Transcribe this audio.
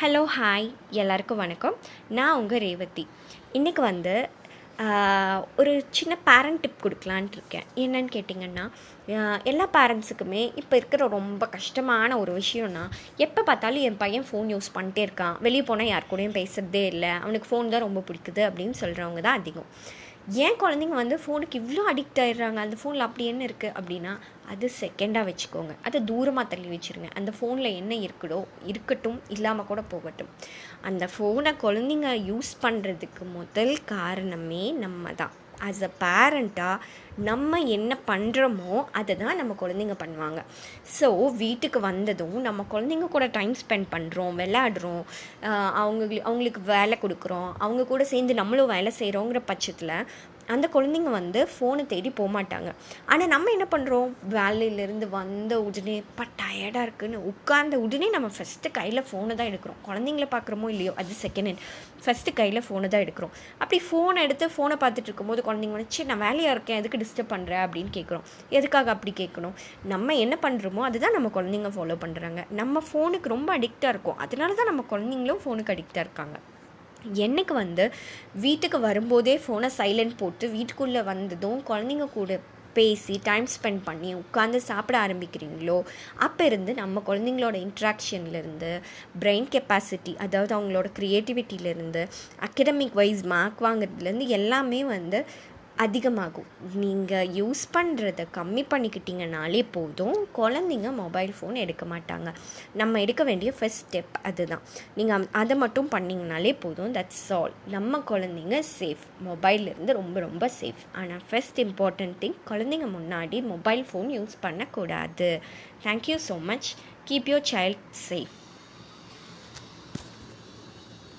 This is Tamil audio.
ஹலோ ஹாய் எல்லாருக்கும் வணக்கம். நான் உங்கள் ரேவதி. இன்றைக்கி வந்து ஒரு சின்ன பேரண்ட் டிப் கொடுக்கலான்ட்டு இருக்கேன். என்னன்னு கேட்டிங்கன்னா எல்லா பேரண்ட்ஸுக்குமே இப்போ இருக்கிற ரொம்ப கஷ்டமான ஒரு விஷயம்னா எப்போ பார்த்தாலும் என் பையன் ஃபோன் யூஸ் பண்ணிட்டே இருக்கான். வெளியே போனால் யார் கூடயும் பேசுகிறதே இல்லை. அவனுக்கு ஃபோன் தான் ரொம்ப பிடிக்குது அப்படின்னு சொல்கிறவங்க தான் அதிகம். ஏன் குழந்தைங்க வந்து ஃபோனுக்கு இவ்வளோ அடிக்ட் ஆகிடுறாங்க அந்த ஃபோனில் அப்படி என்ன இருக்குது அப்படின்னா அது செகண்டாக வச்சுக்கோங்க. அதை தூரமாக தள்ளி வச்சுருங்க. அந்த ஃபோனில் என்ன இருக்குதோ இருக்கட்டும் இல்லாமல் கூட போகட்டும். அந்த ஃபோனை குழந்தைங்க யூஸ் பண்ணுறதுக்கு முதல் காரணமே நம்ம தான். ஆஸ் அ பேரண்ட்டாக நம்ம என்ன பண்ணுறோமோ அதை தான் நம்ம குழந்தைங்க பண்ணுவாங்க. ஸோ வீட்டுக்கு வந்ததும் நம்ம குழந்தைங்க கூட டைம் ஸ்பெண்ட் பண்ணுறோம் விளையாடுறோம் அவங்க அவங்களுக்கு வேலை கொடுக்குறோம் அவங்க கூட சேர்ந்து நம்மளும் வேலை செய்கிறோங்கிற பட்சத்தில் அந்த குழந்தைங்க வந்து ஃபோனை தேடி போகமாட்டாங்க ஆனால் நம்ம என்ன பண்ணுறோம் வேலையிலேருந்து வந்த உடனே பா டயர்டாக இருக்குன்னு உட்கார்ந்த உடனே நம்ம ஃபஸ்ட்டு கையில் ஃபோனை தான் எடுக்கிறோம். குழந்தைங்கள பார்க்குறோமோ இல்லையோ அது செகண்ட் ஹேண்ட் ஃபஸ்ட்டு கையில் ஃபோனை தான் எடுக்கிறோம். அப்படி ஃபோனை எடுத்து ஃபோனை பார்த்துட்டு இருக்கும்போது குழந்தைங்க வந்து சரி நான் வேலையாக இருக்கேன் எதுக்கு டிஸ்டர்ப் பண்ணுறேன் அப்படின்னு கேட்குறோம். எதுக்காக அப்படி கேட்கணும் நம்ம என்ன பண்ணுறோமோ அதுதான் நம்ம குழந்தைங்க ஃபாலோ பண்ணுறாங்க நம்ம ஃபோனுக்கு ரொம்ப அடிக்டாக இருக்கும். அதனால தான் நம்ம குழந்தைங்களும் ஃபோனுக்கு அடிக்டாக இருக்காங்க. எனக்கு வந்து வீட்டுக்கு வரும்போதே ஃபோனை சைலண்ட் போட்டு வீட்டுக்குள்ளே வந்ததும் குழந்தைங்க கூட பேசி டைம் ஸ்பெண்ட் பண்ணி உட்காந்து சாப்பிட ஆரம்பிக்கிறீங்களோ அப்போ இருந்து நம்ம குழந்தைங்களோட இன்ட்ராக்ஷன்லேருந்து பிரெயின் கெப்பாசிட்டி அதாவது அவங்களோட க்ரியேட்டிவிட்டியிலேருந்து அகடமிக் வைஸ் மார்க் வாங்குறதுலேருந்து எல்லாமே வந்து அதிகமாகும். நீங்கள் யூஸ் பண்ணுறத கம்மி பண்ணிக்கிட்டீங்கனாலே போதும். குழந்தைங்க மொபைல் ஃபோன் எடுக்க மாட்டாங்க. நம்ம எடுக்க வேண்டிய ஃபஸ்ட் ஸ்டெப் அதுதான். நீங்கள் அதை மட்டும் பண்ணிங்கனாலே போதும். தட்ஸ் ஆல் நம்ம குழந்தைங்க சேஃப் மொபைல்லேருந்து ரொம்ப ரொம்ப சேஃப் ஆனால் ஃபஸ்ட் இம்பார்ட்டன்ட் திங் குழந்தைங்க முன்னாடி மொபைல் ஃபோன் யூஸ் பண்ணக்கூடாது. Thank you so much keep your child safe